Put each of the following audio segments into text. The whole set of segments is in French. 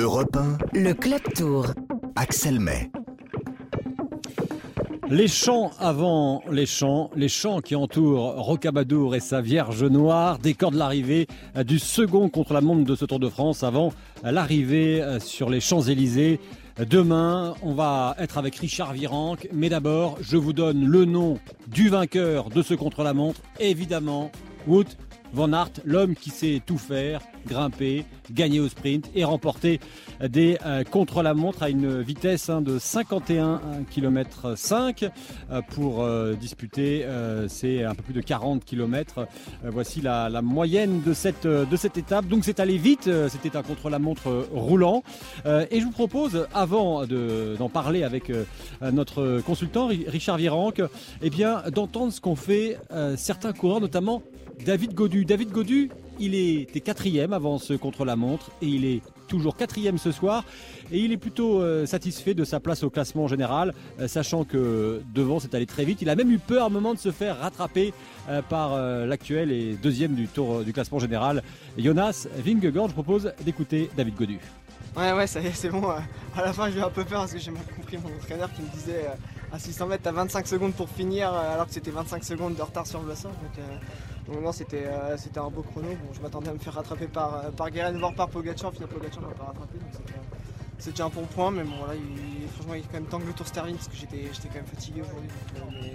Europe 1, Le Club Tour. Axel May. Les champs avant les champs, les champs qui entourent Rocamadour et sa Vierge Noire, décor de l'arrivée du second contre-la-montre de ce Tour de France avant l'arrivée sur les Champs-Élysées. Demain, on va être avec Richard Virenque, mais d'abord, je vous donne le nom du vainqueur de ce contre-la-montre, évidemment, Wout Van Aert, l'homme qui sait tout faire, grimper, gagner au sprint et remporter des euh, contre-la-montre à une vitesse hein, de 51 km 5 pour euh, disputer euh, c'est un peu plus de 40 km. voici la, moyenne de cette, de cette étape. Donc c'est allé vite, c'était un contre-la-montre roulant. et je vous propose, avant d'en parler avec notre consultant Richard Virenque, eh bien d'entendre ce qu'ont fait certains coureurs, notamment David Godu. David Godu, il était quatrième avant ce contre-la-montre et il est toujours quatrième ce soir et il est plutôt euh, satisfait de sa place au classement général, euh, sachant que devant c'est allé très vite. Il a même eu peur à un moment de se faire rattraper euh, par l'actuel et deuxième du tour du classement général, Jonas Vingegaard. Je propose d'écouter David Godu. Ouais, ouais, ça y est, c'est bon. À la fin, j'ai eu un peu peur parce que j'ai mal compris mon entraîneur qui me disait à 600 mètres, t'as 25 secondes pour finir, alors que c'était 25 secondes de retard sur le bassin. Donc, donc non, c'était un beau chrono. Bon, je m'attendais à me faire rattraper par, par Guérin, voire par Pogacar. Finalement, Pogacar m'a pas rattrapé. C'est déjà un bon point, mais bon, il, franchement, il est quand même temps que le tour se termine parce que j'étais quand même fatigué aujourd'hui. mais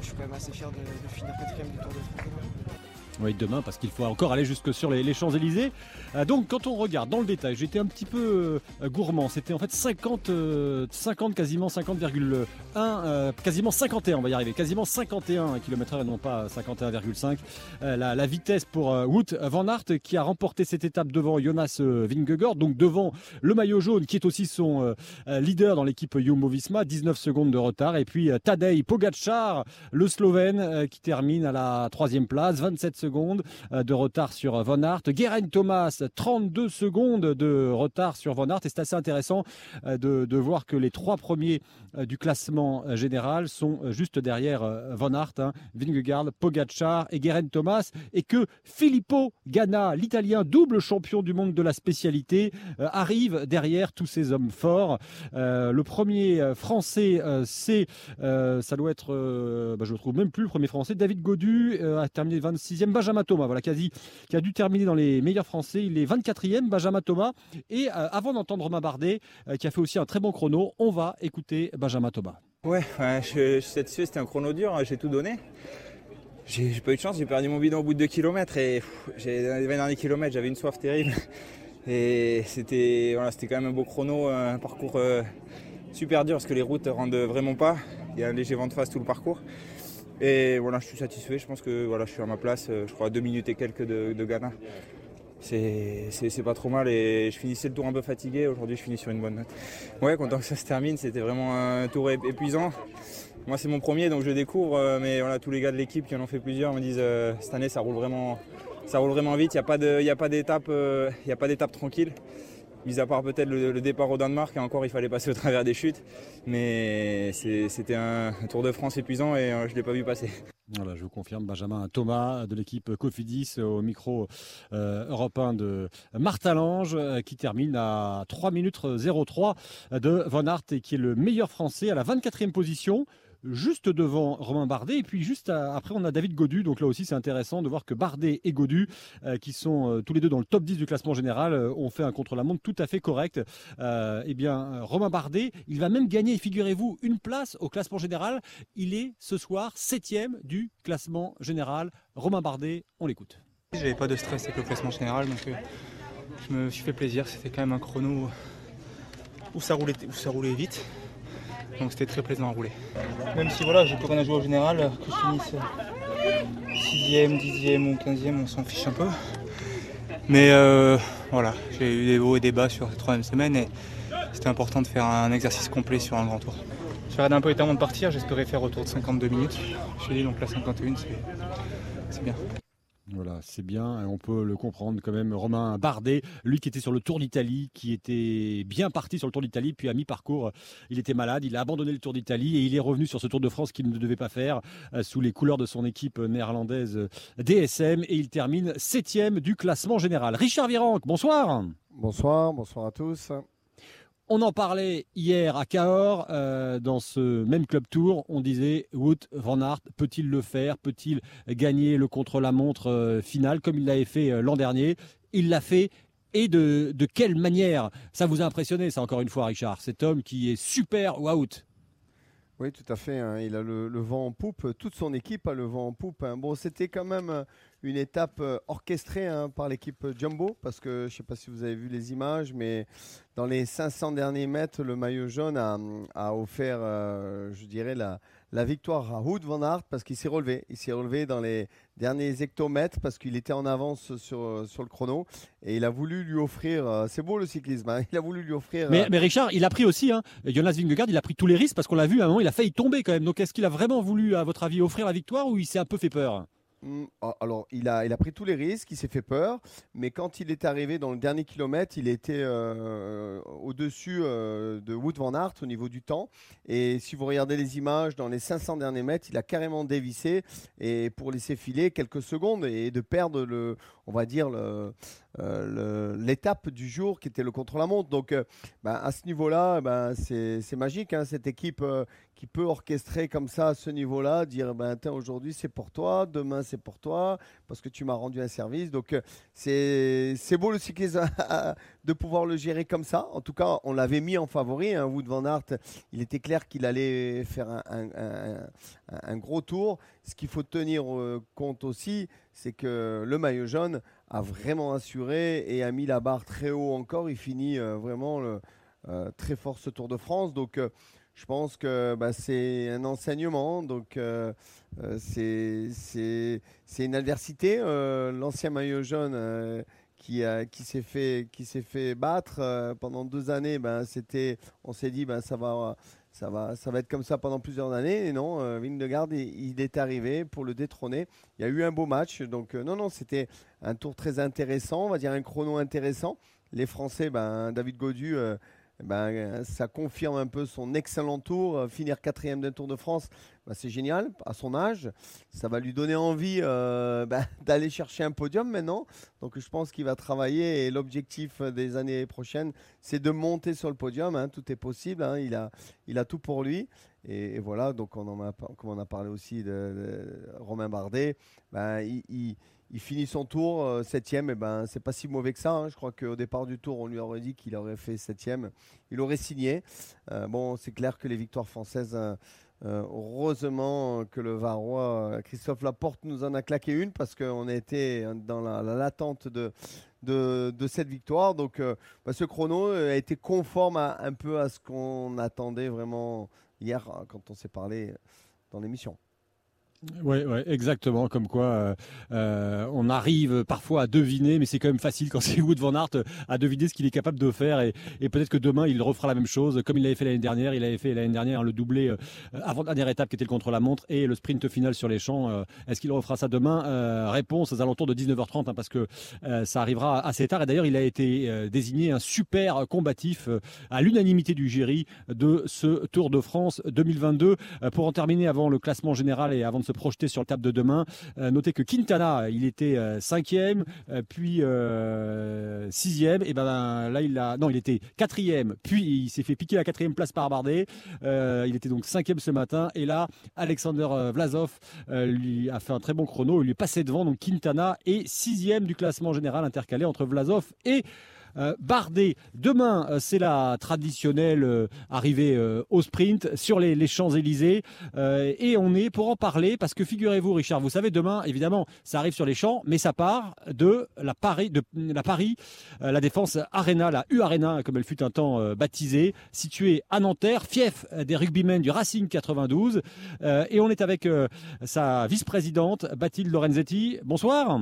je suis quand même assez fier de, de finir quatrième du Tour de France. Oui, demain, parce qu'il faut encore aller jusque sur les, Champs-Élysées. Euh, donc, quand on regarde dans le détail, j'étais un petit peu euh, gourmand. C'était en fait 50, euh, 50 quasiment 50,1, euh, quasiment 51, on va y arriver, quasiment 51 km/h non pas 51,5. La, la, vitesse pour Wout Van Aert qui a remporté cette étape devant Jonas Vingegaard, donc devant le maillot jaune qui est aussi son leader dans l'équipe Jumbo-Visma, 19 secondes de retard. Et puis Tadej Pogacar, le Slovène, qui termine à la troisième place, 27 secondes euh, de retard sur Von Aert. Guerin Thomas, 32 secondes de retard sur Von Aert. Et c'est assez intéressant euh, de, voir que les trois premiers euh, du classement général sont juste derrière Von Aert, hein, Vingegaard, Pogacar et Guerin Thomas. Et que Filippo Ganna, l'italien double champion du monde de la spécialité, arrive derrière tous ces hommes forts. le premier français, c'est, ça doit être, bah, je ne trouve même plus le premier français, David Godu, a terminé 26e. Benjamin Thomas, voilà, quasi, qui a dû terminer dans les meilleurs français. Il est 24e, Benjamin Thomas. Et euh, avant d'entendre Romain Bardet, euh, qui a fait aussi un très bon chrono, on va écouter Benjamin Thomas. Ouais, je, je, suis satisfait, c'était un chrono dur, hein, j'ai tout donné. J'ai pas eu de chance, j'ai perdu mon bidon au bout de 2 km et pff, dans les 20 derniers kilomètres, j'avais une soif terrible. Et c'était voilà, quand même un beau chrono, un parcours euh, super dur parce que les routes rendent vraiment pas. Il y a un léger vent de face tout le parcours. Et voilà, je suis satisfait. Je pense que voilà, je suis à ma place. Je crois à deux minutes et quelques de, Ghana. C'est pas trop mal et je finissais le tour un peu fatigué. Aujourd'hui, je finis sur une bonne note. Ouais, content que ça se termine. C'était vraiment un tour épuisant. Moi, c'est mon premier, donc je découvre. Mais voilà, tous les gars de l'équipe qui en ont fait plusieurs me disent euh, cette année, ça roule vraiment, ça roule vraiment vite. Il n'y a pas d'étape euh, tranquille mis à part peut-être le, départ au Danemark, et encore il fallait passer au travers des chutes. Mais c'était un Tour de France épuisant et euh, je ne l'ai pas vu passer. Voilà, je vous confirme, Benjamin Thomas de l'équipe Cofidis au micro euh, européen de Martalange euh, qui termine à 3 minutes 03 de Van Aert et qui est le meilleur français à la 24e position juste devant Romain Bardet. Et puis juste après, on a David Godu. Donc là aussi, c'est intéressant de voir que Bardet et Godu, euh, qui sont euh, tous les deux dans le top 10 du classement général, euh, ont fait un contre-la-montre tout à fait correct. eh bien, Romain Bardet, il va même gagner, figurez-vous, une place au classement général. Il est ce soir septième du classement général. Romain Bardet, on l'écoute. J'avais pas de stress avec le classement général, donc je me suis fait plaisir. C'était quand même un chrono où ça roulait, où ça roulait vite. Donc c'était très plaisant à rouler. Même si voilà, j'ai plus rien à jouer au général, que je finisse 6ème, 10ème ou 15ème, on s'en fiche un peu. Mais euh, voilà, j'ai eu des hauts et des bas sur cette troisième semaine et c'était important de faire un exercice complet sur un grand tour. Je vais un peu avant de partir, j'espérais faire autour de 52 minutes. Je dit donc là 51, c'est bien. Voilà, c'est bien, on peut le comprendre quand même. Romain Bardet, lui qui était sur le Tour d'Italie, qui était bien parti sur le Tour d'Italie, puis à mi-parcours, il était malade, il a abandonné le Tour d'Italie et il est revenu sur ce Tour de France qu'il ne devait pas faire euh, sous les couleurs de son équipe néerlandaise euh, DSM et il termine septième du classement général. Richard Virenque, bonsoir. Bonsoir, bonsoir à tous. On en parlait hier à Cahors, euh, dans ce même club tour. On disait Wout van Aert, peut-il le faire? Peut-il gagner le contre-la-montre euh, final comme il l'avait fait euh, l'an dernier? Il l'a fait. Et de, quelle manière? Ça vous a impressionné, ça, encore une fois, Richard? Cet homme qui est super. Wout oui, tout à fait. Hein. Il a le, vent en poupe. Toute son équipe a le vent en poupe. Hein. C'était quand même une étape orchestrée hein, par l'équipe Jumbo, parce que je ne sais pas si vous avez vu les images, mais dans les 500 derniers mètres, le maillot jaune a, offert, euh, je dirais, la, la, victoire à Hood Van Aert parce qu'il s'est relevé. Il s'est relevé dans les derniers hectomètres parce qu'il était en avance sur, sur le chrono et il a voulu lui offrir. Euh, c'est beau le cyclisme, hein, il a voulu lui offrir. Mais, mais, Richard, il a pris aussi, hein, Jonas Vingegaard, il a pris tous les risques parce qu'on l'a vu à un moment, il a failli tomber quand même. Donc est-ce qu'il a vraiment voulu, à votre avis, offrir la victoire ou il s'est un peu fait peur? Alors, il a, il a pris tous les risques, il s'est fait peur, mais quand il est arrivé dans le dernier kilomètre, il était euh, au-dessus euh, de Wood Van Aert au niveau du temps. Et si vous regardez les images, dans les 500 derniers mètres, il a carrément dévissé et pour laisser filer quelques secondes et de perdre le, on va dire, euh, l'étape du jour qui était le contre-la-montre. Donc, ben, à ce niveau-là, ben, c'est magique, hein, cette équipe qui peut orchestrer comme ça à ce niveau-là, dire ben aujourd'hui c'est pour toi, demain c'est pour toi, parce que tu m'as rendu un service. Donc euh, c'est beau le cyclisme de pouvoir le gérer comme ça. En tout cas, on l'avait mis en favori. Hein, Wood van Aert, il était clair qu'il allait faire un, gros tour. Ce qu'il faut tenir euh, compte aussi, c'est que le maillot jaune a vraiment assuré et a mis la barre très haut encore. Il finit euh, vraiment le, très fort ce Tour de France. Donc je pense que bah, c'est un enseignement, donc euh, euh, c'est une adversité. Euh, l'ancien maillot jaune qui, qui s'est fait, fait battre pendant deux années, ben, on s'est dit ben, ça, va, ça, va, ça va être comme ça pendant plusieurs années. Et non, Vingegaard, il, il, est arrivé pour le détrôner. Il y a eu un beau match, donc non, non, c'était un tour très intéressant, on va dire un chrono intéressant. Les Français, ben, David Godu ben, ça confirme un peu son excellent tour. Euh, finir quatrième d'un Tour de France, ben, c'est génial à son âge. Ça va lui donner envie euh, ben, d'aller chercher un podium maintenant. Donc je pense qu'il va travailler et l'objectif des années prochaines, c'est de monter sur le podium. Hein. Tout est possible. Hein. Il, a, il a tout pour lui. Et, voilà, donc comme on a parlé aussi de, Romain Bardet, ben, il finit son tour euh, septième, et ben c'est pas si mauvais que ça. Hein. Je crois qu'au départ du tour, on lui aurait dit qu'il aurait fait septième, il aurait signé. Euh, bon, c'est clair que les victoires françaises, heureusement que le Varois Christophe Laporte nous en a claqué une parce qu'on été dans la, l'attente de, cette victoire. Donc, bah, ce chrono a été conforme un peu à ce qu'on attendait vraiment hier quand on s'est parlé dans l'émission. Oui, ouais, exactement. Comme quoi, euh, euh, on arrive parfois à deviner, mais c'est quand même facile quand c'est Wood Van Aert à deviner ce qu'il est capable de faire. Et, peut-être que demain, il refera la même chose, comme il l'avait fait l'année dernière. Il avait fait l'année dernière le doublé euh, avant dernière étape qui était le contre-la-montre et le sprint final sur les champs. Est-ce qu'il refera ça demain Réponse aux alentours de 19h30, hein, parce que ça arrivera assez tard. Et d'ailleurs, il a été désigné un super combatif à l'unanimité du jury de ce Tour de France 2022. pour en terminer avant le classement général et avant de se projeter sur le table de demain. Euh, notez que Quintana, il était euh, cinquième, euh, puis sixième. Et ben là, il a, non, il était quatrième, puis il s'est fait piquer la quatrième place par Bardet. il était donc cinquième ce matin. Et là, Alexander Vlasov lui a fait un très bon chrono. Il lui est passé devant. Donc Quintana est sixième du classement général intercalé entre Vlasov et Bardet. Demain, euh, c'est la traditionnelle euh, arrivée au sprint sur les, Champs-Élysées. et on est pour en parler parce que figurez-vous, Richard, vous savez, demain, évidemment, ça arrive sur les champs, mais ça part de la Paris, de la, Paris, la défense Arena, la U Arena, comme elle fut un temps baptisée, située à Nanterre, fief des rugbymen du Racing 92. et on est avec sa vice-présidente, Bathilde Lorenzetti. Bonsoir.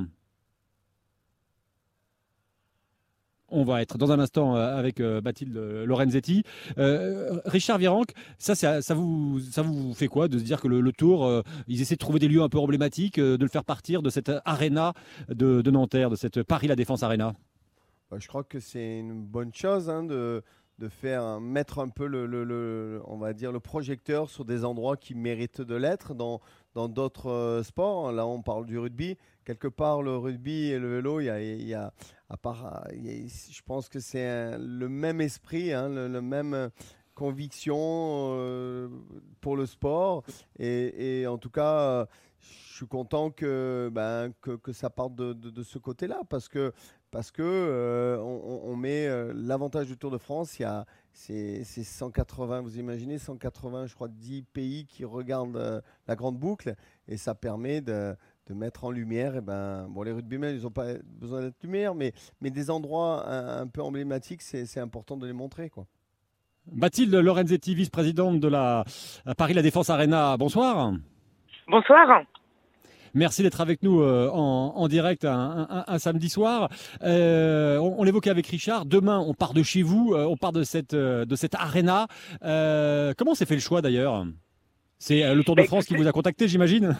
On va être dans un instant euh, avec euh, Bathilde Lorenzetti. Euh, Richard Virenque, ça, ça, vous, ça vous fait quoi de se dire que le, Tour, ils essaient de trouver des lieux un peu emblématiques, de le faire partir de cette arena de, Nanterre, de cette Paris La Défense Arena? Bah, Je crois que c'est une bonne chose hein, de, de faire mettre un peu le, on va dire le projecteur sur des endroits qui méritent de l'être dans dans d'autres sports. Là, on parle du rugby. Quelque part, le rugby et le vélo, il y a à part, euh, je pense que c'est le même esprit, hein, le, même euh, conviction euh, pour le sport. Et, en tout cas, je suis content que, ben, que, ça parte de, ce côté-là parce que, parce que on, met l'avantage du Tour de France. Il y a c'est 180, vous imaginez, 180, je crois, 10 pays qui regardent la grande boucle et ça permet de, de mettre en lumière, et eh ben, bon, les rugbymen, ils n'ont pas besoin d'être lumière, mais, mais des endroits un, peu emblématiques, c'est important de les montrer. Quoi. Mathilde Lorenzetti, vice-présidente de la Paris La Défense Arena, bonsoir. Bonsoir. Merci d'être avec nous euh, en, direct un, samedi soir. Euh, on, l'évoquait avec Richard. Demain, on part de chez vous, euh, on part de cette, de cette arena. comment s'est fait le choix d'ailleurs? C'est le Tour de bah, France qui vous a contacté, j'imagine?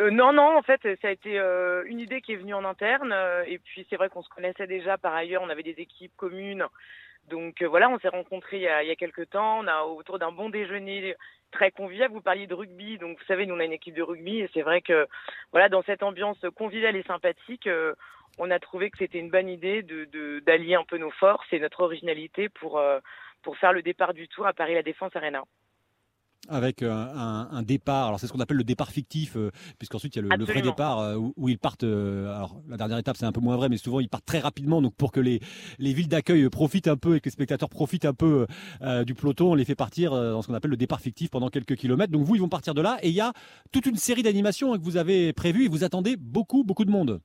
Euh, non, non, en fait, ça a été euh, une idée qui est venue en interne. Euh, et puis, c'est vrai qu'on se connaissait déjà par ailleurs. On avait des équipes communes. Donc voilà, on s'est rencontrés il y, a, il y a quelques temps. On a autour d'un bon déjeuner très convivial. Vous parliez de rugby, donc vous savez, nous on a une équipe de rugby et c'est vrai que voilà, dans cette ambiance conviviale et sympathique, on a trouvé que c'était une bonne idée de d'allier un peu nos forces et notre originalité pour pour faire le départ du tour à Paris La Défense Arena avec un, départ. Alors c'est ce qu'on appelle le départ fictif, euh, puisqu'ensuite il y a le, vrai départ euh, où, ils partent. Euh, alors la dernière étape c'est un peu moins vrai, mais souvent ils partent très rapidement. Donc pour que les, les villes d'accueil profitent un peu et que les spectateurs profitent un peu du peloton, on les fait partir dans ce qu'on appelle le départ fictif pendant quelques kilomètres. Donc vous ils vont partir de là et il y a toute une série d'animations que vous avez prévues et vous attendez beaucoup beaucoup de monde.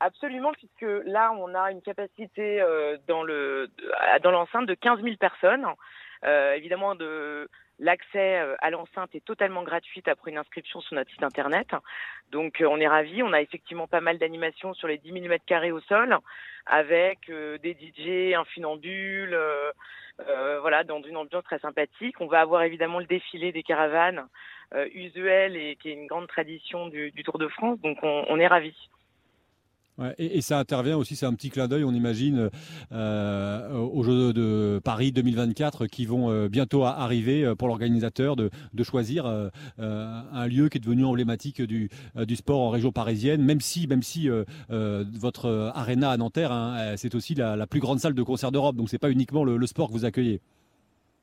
Absolument, puisque là on a une capacité dans le dans l'enceinte de 15 000 personnes. évidemment de L'accès euh, à l'enceinte est totalement gratuit après une inscription sur notre site internet. Donc euh, on est ravis. On a effectivement pas mal d'animations sur les 10 000 mètres carrés au sol, avec euh, des DJ, un funambule, voilà, dans une ambiance très sympathique. On va avoir évidemment le défilé des caravanes usuel et qui est une grande tradition du, Tour de France. Donc on, on est ravis et, ça intervient aussi, c'est un petit clin d'œil, on imagine, euh, aux Jeux de Paris 2024 qui vont euh, bientôt arriver euh, pour l'organisateur de, choisir un lieu qui est devenu emblématique du, du sport en région parisienne, même si, même si votre arena à Nanterre, hein, c'est aussi la, plus grande salle de concert d'Europe, donc c'est pas uniquement le, sport que vous accueillez.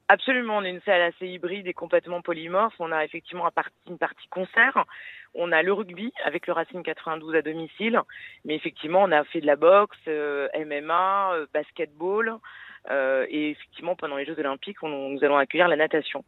Absolument, on est une salle assez hybride et complètement polymorphe. On a effectivement une partie concert, on a le rugby avec le Racing 92 à domicile, mais effectivement, on a fait de la boxe, euh, MMA, euh, basketball, euh, et effectivement, pendant les Jeux Olympiques, nous allons accueillir la natation.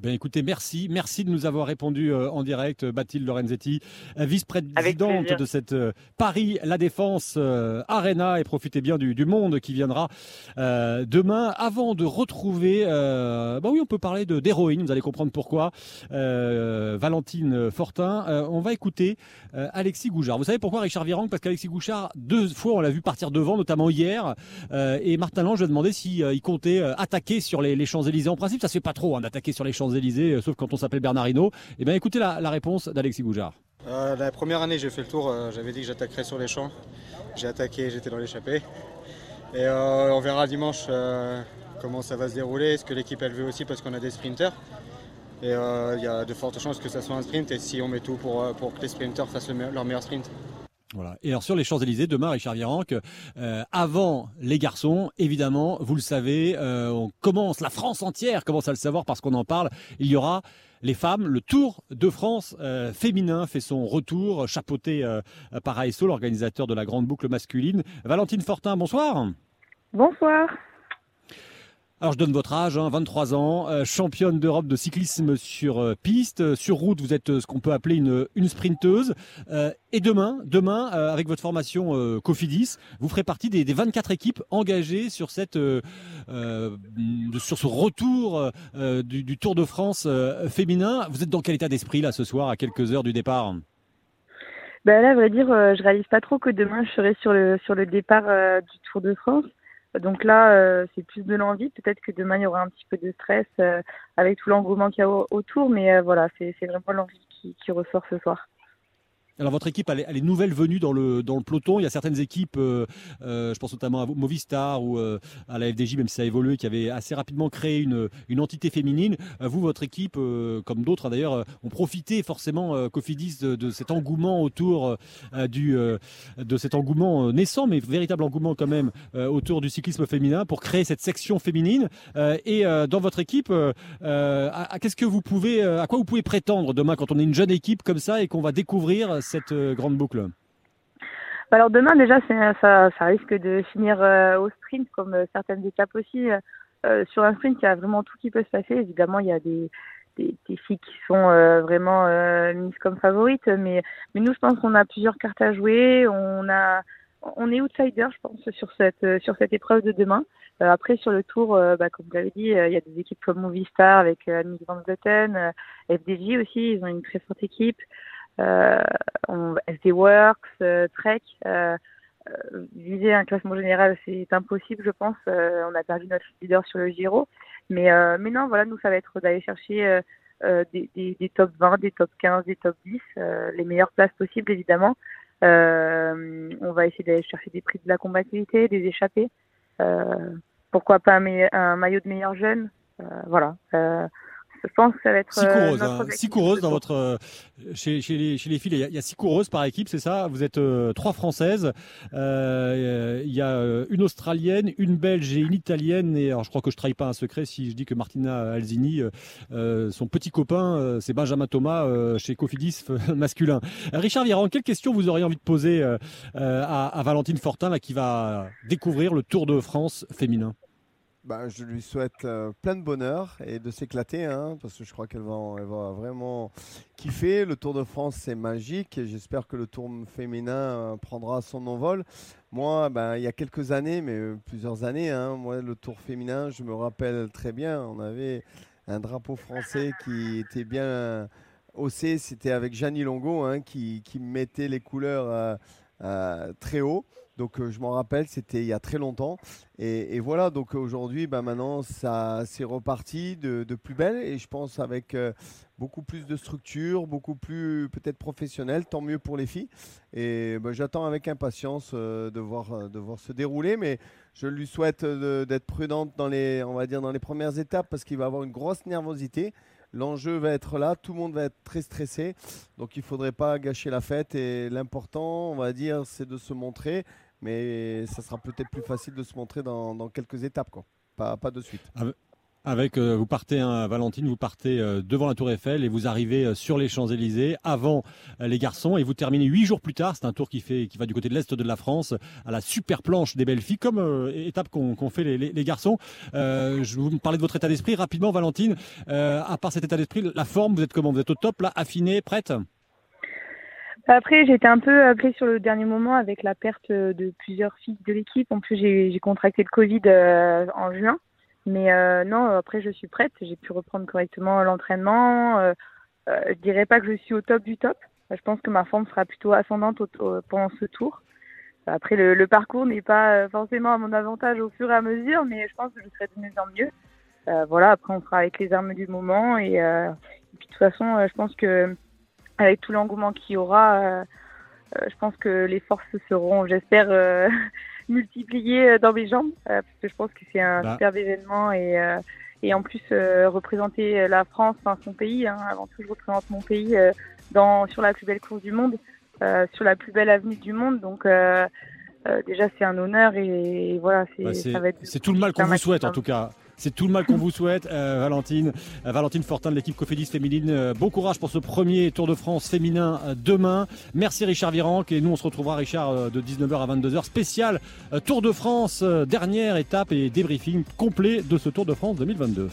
Ben écoutez, merci, merci de nous avoir répondu euh, en direct, euh, Bathilde Lorenzetti, euh, vice-présidente de cette Paris La Défense Arena, et profitez bien du, monde qui viendra demain. Avant de retrouver, bah oui, on peut parler de d'héroïne, vous allez comprendre pourquoi. Valentine Fortin, on va écouter Alexis Gouchard. Vous savez pourquoi Richard Virang? Parce qu'Alexis Gouchard, deux fois, on l'a vu partir devant, notamment hier, et Martin Lange a demandé s'il il comptait attaquer sur les, Champs Élysées. En principe, ça se fait pas trop hein, d'attaquer sur les Champs-Élysées, euh, sauf quand on s'appelle Bernardino. Et eh bien écoutez la, réponse d'Alexis Goujard. Euh, la première année, j'ai fait le tour, euh, j'avais dit que j'attaquerais sur les champs. J'ai attaqué, j'étais dans l'échappée. Et on verra dimanche comment ça va se dérouler, ce que l'équipe elle veut aussi parce qu'on a des sprinters. Et il y a de fortes chances que ça soit un sprint et si on met tout pour, pour que les sprinters fassent leur meilleur sprint. Voilà. Et alors sur les Champs-Élysées, demain, Richard Virenque, euh, avant les garçons, évidemment, vous le savez, euh, on commence, la France entière commence à le savoir parce qu'on en parle, il y aura les femmes, le Tour de France euh, féminin fait son retour, chapeauté par ASO, l'organisateur de la grande boucle masculine. Valentine Fortin, bonsoir. Bonsoir. Alors je donne votre âge, 23 hein, ans, euh, championne d'Europe de cyclisme sur euh, piste, sur route, vous êtes euh, ce qu'on peut appeler une, sprinteuse. et demain, demain, avec votre formation Cofidis, vous ferez partie des, 24 équipes engagées sur cette, sur ce retour du, du, Tour de France féminin. Vous êtes dans quel état d'esprit là ce soir, à quelques heures du départ? Ben là, à vrai dire, je réalise pas trop que demain je serai sur le sur le départ du Tour de France. Donc là, c'est plus de l'envie. Peut-être que demain il y aura un petit peu de stress avec tout l'engouement qu'il y a autour, mais voilà, c'est vraiment l'envie qui, qui ressort ce soir. Alors votre équipe, elle est, nouvelle venue dans le, dans le peloton. Il y a certaines équipes, euh, euh, je pense notamment à Movistar ou euh, à la FDJ, même si ça a évolué, qui avaient assez rapidement créé une, une entité féminine. vous, votre équipe, comme d'autres hein, d'ailleurs, ont profité forcément, Cofidis, de, cet engouement autour du, de cet engouement naissant, mais véritable engouement quand même autour du cyclisme féminin pour créer cette section féminine. et dans votre équipe, qu'est-ce que vous pouvez, à quoi vous pouvez prétendre demain quand on est une jeune équipe comme ça et qu'on va découvrir cette euh, grande boucle alors demain déjà ça, risque de finir euh, au sprint comme euh, certaines étapes aussi. sur un sprint il y a vraiment tout qui peut se passer. Évidemment il y a des, filles qui sont vraiment mises comme favorites, mais, nous je pense qu'on a plusieurs cartes à jouer. On est outsider je pense sur cette épreuve de demain. après sur le tour, bah, comme vous l'avez dit, il y a des équipes comme Movistar avec euh, Van Vleuten, FDJ aussi, ils ont une très forte équipe euh, SD Works, euh, Trek. Euh, viser un classement général, c'est impossible, je pense. on a perdu notre leader sur le Giro. Mais, mais non, voilà, nous, ça va être d'aller chercher des, top 20, des top 15, des top 10, les meilleures places possibles, évidemment. on va essayer d'aller chercher des prix de la combativité, des échappées. pourquoi pas un, maillot de meilleur jeune Voilà je pense que ça va être six coureuses, euh, hein. six coureuses dans votre euh, chez, chez, les, chez les filles. Il y, a, six coureuses par équipe c'est ça? Vous êtes euh, trois françaises. Il y a une australienne une belge et une italienne. Et alors je crois que je trahis pas un secret si je dis que Martina Alzini son petit copain c'est Benjamin Thomas chez Cofidis masculin. Richard Viran quelle question vous auriez envie de poser à, à Valentine Fortin là qui va découvrir le Tour de France féminin? Bah, je lui souhaite euh, plein de bonheur et de s'éclater, hein, parce que je crois qu'elle va, vraiment kiffer. Le Tour de France, c'est magique j'espère que le Tour féminin euh, prendra son envol. Moi, bah, il y a quelques années, mais euh, plusieurs années, hein, moi, le Tour féminin, je me rappelle très bien, on avait un drapeau français qui était bien haussé, c'était avec Gianni Longo hein, qui, mettait les couleurs très haut. Donc euh, je m'en rappelle, c'était il y a très longtemps. Et, voilà, donc aujourd'hui, bah, maintenant, ça c'est reparti de, plus belle. Et je pense avec euh, beaucoup plus de structure, beaucoup plus peut-être professionnel, tant mieux pour les filles. Et bah, j'attends avec impatience euh, de, voir, de voir se dérouler. Mais je lui souhaite d'être prudente dans les, on va dire, dans les premières étapes parce qu'il va avoir une grosse nervosité. L'enjeu va être là, tout le monde va être très stressé, donc il ne faudrait pas gâcher la fête. Et l'important, on va dire, c'est de se montrer mais ça sera peut-être plus facile de se montrer dans, quelques étapes, quoi. Pas, de suite. Avec, euh, vous partez, hein, Valentine, vous partez euh, devant la Tour Eiffel et vous arrivez euh, sur les Champs-Élysées avant les garçons et vous terminez huit jours plus tard. C'est un tour qui fait, qui va du côté de l'est de la France à la super planche des belles filles, comme étape qu'ont fait les, garçons. je vous parler de votre état d'esprit rapidement, Valentine. à part cet état d'esprit, la forme, vous êtes comment? Vous êtes au top là, affiné, prête? Après, été un peu appelée sur le dernier moment avec la perte de plusieurs filles de l'équipe. En plus, j'ai contracté le Covid euh, en juin. Mais euh, non, après, je suis prête. J'ai pu reprendre correctement l'entraînement. Euh, euh, je dirais pas que je suis au top du top. Je pense que ma forme sera plutôt ascendante pendant ce tour. Après, le, le parcours n'est pas forcément à mon avantage au fur et à mesure, mais je pense que je serai de mieux en mieux. voilà, après, on fera avec les armes du moment. Et, et puis, de toute façon, je pense que avec tout l'engouement qu'il y aura, euh, euh, je pense que les forces seront, j'espère, euh, multipliées dans mes jambes, parce que je pense que c'est un bah. superbe événement et, et en plus représenter la France, enfin son pays. Hein, avant tout, je représente mon pays dans sur la plus belle course du monde, sur la plus belle avenue du monde, donc. déjà, c'est un honneur et, voilà, c'est bah, tout le mal qu'on vous souhaite en tout cas. C'est tout le mal qu'on vous souhaite, euh, Valentine. Euh, Valentine Fortin de l'équipe Cofidis féminine. Euh, bon courage pour ce premier Tour de France féminin demain. Merci Richard Virenque et nous on se retrouvera Richard de 19h à 22h spécial Tour de France dernière étape et débriefing complet de ce Tour de France 2022.